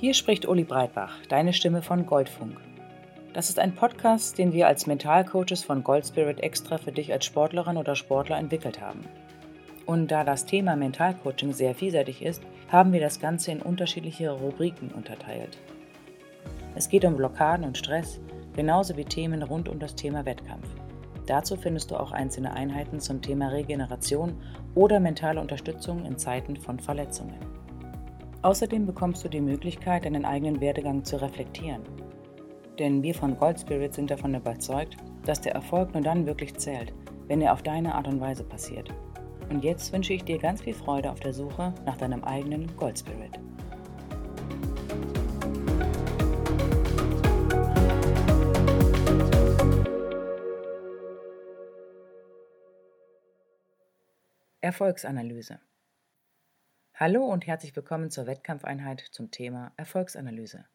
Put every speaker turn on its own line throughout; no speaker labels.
Hier spricht Uli Breitbach, deine Stimme von Goldfunk. Das ist ein Podcast, den wir als Mentalcoaches von Goldspirit extra für dich als Sportlerin oder Sportler entwickelt haben. Und da das Thema Mentalcoaching sehr vielseitig ist, haben wir das Ganze in unterschiedliche Rubriken unterteilt. Es geht um Blockaden und Stress, genauso wie Themen rund um das Thema Wettkampf. Dazu findest du auch einzelne Einheiten zum Thema Regeneration oder mentale Unterstützung in Zeiten von Verletzungen. Außerdem bekommst du die Möglichkeit, deinen eigenen Werdegang zu reflektieren. Denn wir von Gold Spirit sind davon überzeugt, dass der Erfolg nur dann wirklich zählt, wenn er auf deine Art und Weise passiert. Und jetzt wünsche ich dir ganz viel Freude auf der Suche nach deinem eigenen Gold Spirit. Erfolgsanalyse Hallo und herzlich willkommen zur Wettkampfeinheit zum Thema Erfolgsanalyse.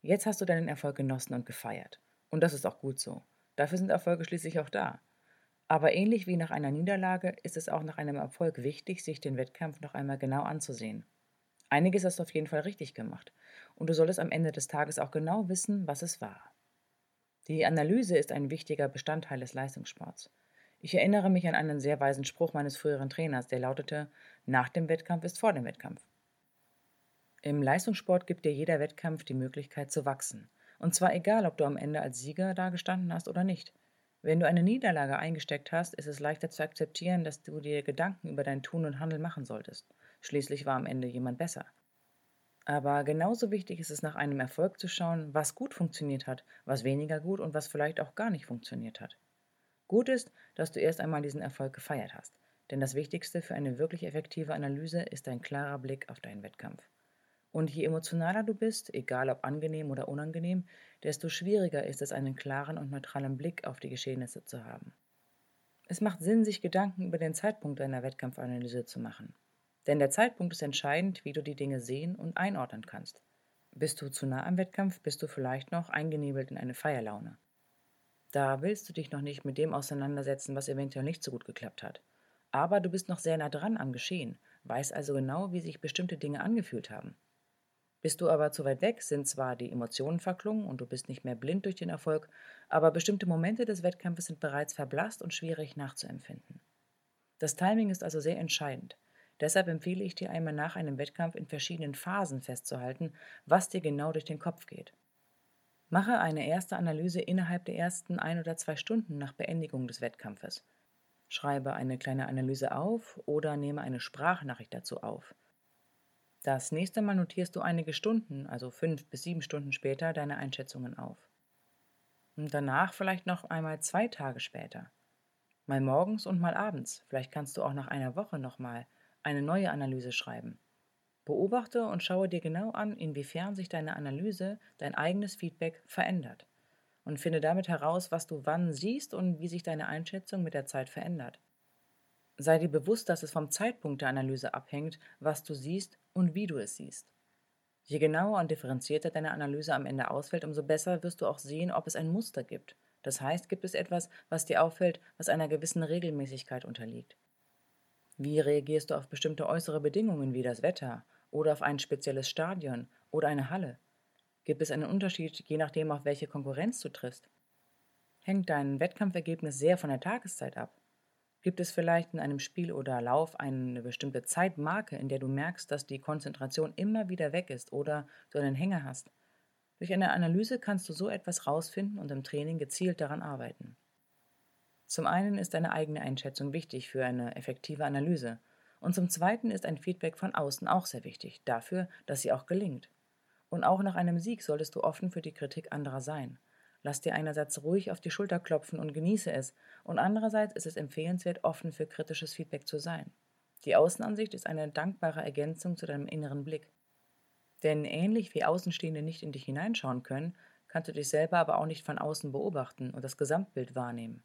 Jetzt hast du deinen Erfolg genossen und gefeiert. Und das ist auch gut so. Dafür sind Erfolge schließlich auch da. Aber ähnlich wie nach einer Niederlage ist es auch nach einem Erfolg wichtig, sich den Wettkampf noch einmal genau anzusehen. Einiges hast du auf jeden Fall richtig gemacht. Und du solltest am Ende des Tages auch genau wissen, was es war. Die Analyse ist ein wichtiger Bestandteil des Leistungssports. Ich erinnere mich an einen sehr weisen Spruch meines früheren Trainers, der lautete, nach dem Wettkampf ist vor dem Wettkampf. Im Leistungssport gibt dir jeder Wettkampf die Möglichkeit zu wachsen. Und zwar egal, ob du am Ende als Sieger dagestanden hast oder nicht. Wenn du eine Niederlage eingesteckt hast, ist es leichter zu akzeptieren, dass du dir Gedanken über dein Tun und Handeln machen solltest. Schließlich war am Ende jemand besser. Aber genauso wichtig ist es nach einem Erfolg zu schauen, was gut funktioniert hat, was weniger gut und was vielleicht auch gar nicht funktioniert hat. Gut ist, dass du erst einmal diesen Erfolg gefeiert hast, denn das Wichtigste für eine wirklich effektive Analyse ist ein klarer Blick auf deinen Wettkampf. Und je emotionaler du bist, egal ob angenehm oder unangenehm, desto schwieriger ist es, einen klaren und neutralen Blick auf die Geschehnisse zu haben. Es macht Sinn, sich Gedanken über den Zeitpunkt deiner Wettkampfanalyse zu machen. Denn der Zeitpunkt ist entscheidend, wie du die Dinge sehen und einordnen kannst. Bist du zu nah am Wettkampf, bist du vielleicht noch eingenebelt in eine Feierlaune. Da willst du dich noch nicht mit dem auseinandersetzen, was eventuell nicht so gut geklappt hat. Aber du bist noch sehr nah dran am Geschehen, weißt also genau, wie sich bestimmte Dinge angefühlt haben. Bist du aber zu weit weg, sind zwar die Emotionen verklungen und du bist nicht mehr blind durch den Erfolg, aber bestimmte Momente des Wettkampfes sind bereits verblasst und schwierig nachzuempfinden. Das Timing ist also sehr entscheidend. Deshalb empfehle ich dir einmal nach einem Wettkampf in verschiedenen Phasen festzuhalten, was dir genau durch den Kopf geht. Mache eine erste Analyse innerhalb der ersten ein oder zwei Stunden nach Beendigung des Wettkampfes. Schreibe eine kleine Analyse auf oder nehme eine Sprachnachricht dazu auf. Das nächste Mal notierst du einige Stunden, also fünf bis sieben Stunden später, deine Einschätzungen auf. Und danach vielleicht noch einmal zwei Tage später. Mal morgens und mal abends. Vielleicht kannst du auch nach einer Woche nochmal eine neue Analyse schreiben. Beobachte und schaue dir genau an, inwiefern sich deine Analyse, dein eigenes Feedback verändert. Und finde damit heraus, was du wann siehst und wie sich deine Einschätzung mit der Zeit verändert. Sei dir bewusst, dass es vom Zeitpunkt der Analyse abhängt, was du siehst und wie du es siehst. Je genauer und differenzierter deine Analyse am Ende ausfällt, umso besser wirst du auch sehen, ob es ein Muster gibt. Das heißt, gibt es etwas, was dir auffällt, was einer gewissen Regelmäßigkeit unterliegt. Wie reagierst du auf bestimmte äußere Bedingungen wie das Wetter oder auf ein spezielles Stadion oder eine Halle? Gibt es einen Unterschied, je nachdem, auf welche Konkurrenz du triffst? Hängt dein Wettkampfergebnis sehr von der Tageszeit ab? Gibt es vielleicht in einem Spiel oder Lauf eine bestimmte Zeitmarke, in der du merkst, dass die Konzentration immer wieder weg ist oder du einen Hänger hast? Durch eine Analyse kannst du so etwas rausfinden und im Training gezielt daran arbeiten. Zum einen ist deine eigene Einschätzung wichtig für eine effektive Analyse und zum Zweiten ist ein Feedback von außen auch sehr wichtig, dafür, dass sie auch gelingt. Und auch nach einem Sieg solltest du offen für die Kritik anderer sein. Lass dir einerseits ruhig auf die Schulter klopfen und genieße es, und andererseits ist es empfehlenswert, offen für kritisches Feedback zu sein. Die Außenansicht ist eine dankbare Ergänzung zu deinem inneren Blick. Denn ähnlich wie Außenstehende nicht in dich hineinschauen können, kannst du dich selber aber auch nicht von außen beobachten und das Gesamtbild wahrnehmen.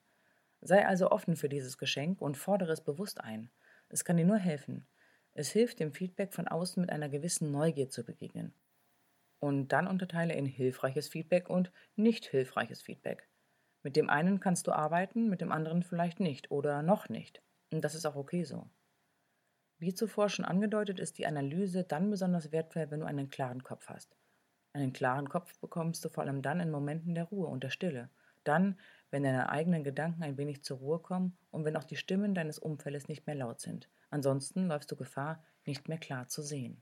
Sei also offen für dieses Geschenk und fordere es bewusst ein. Es kann dir nur helfen. Es hilft, dem Feedback von außen mit einer gewissen Neugier zu begegnen. Und dann unterteile in hilfreiches Feedback und nicht hilfreiches Feedback. Mit dem einen kannst du arbeiten, mit dem anderen vielleicht nicht oder noch nicht. Und das ist auch okay so. Wie zuvor schon angedeutet, ist die Analyse dann besonders wertvoll, wenn du einen klaren Kopf hast. Einen klaren Kopf bekommst du vor allem dann in Momenten der Ruhe und der Stille. Dann, wenn deine eigenen Gedanken ein wenig zur Ruhe kommen und wenn auch die Stimmen deines Umfeldes nicht mehr laut sind. Ansonsten läufst du Gefahr, nicht mehr klar zu sehen.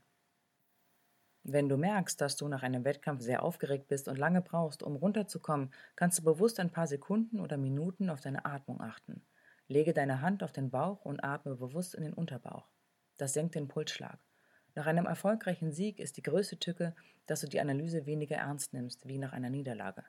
Wenn du merkst, dass du nach einem Wettkampf sehr aufgeregt bist und lange brauchst, um runterzukommen, kannst du bewusst ein paar Sekunden oder Minuten auf deine Atmung achten. Lege deine Hand auf den Bauch und atme bewusst in den Unterbauch. Das senkt den Pulsschlag. Nach einem erfolgreichen Sieg ist die größte Tücke, dass du die Analyse weniger ernst nimmst wie nach einer Niederlage.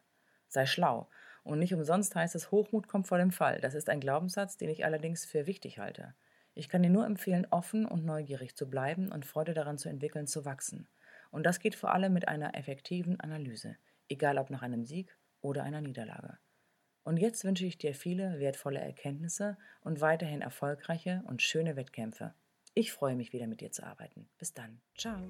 Sei schlau. Und nicht umsonst heißt es, Hochmut kommt vor dem Fall. Das ist ein Glaubenssatz, den ich allerdings für wichtig halte. Ich kann dir nur empfehlen, offen und neugierig zu bleiben und Freude daran zu entwickeln, zu wachsen. Und das geht vor allem mit einer effektiven Analyse, egal ob nach einem Sieg oder einer Niederlage. Und jetzt wünsche ich dir viele wertvolle Erkenntnisse und weiterhin erfolgreiche und schöne Wettkämpfe. Ich freue mich wieder mit dir zu arbeiten. Bis dann. Ciao.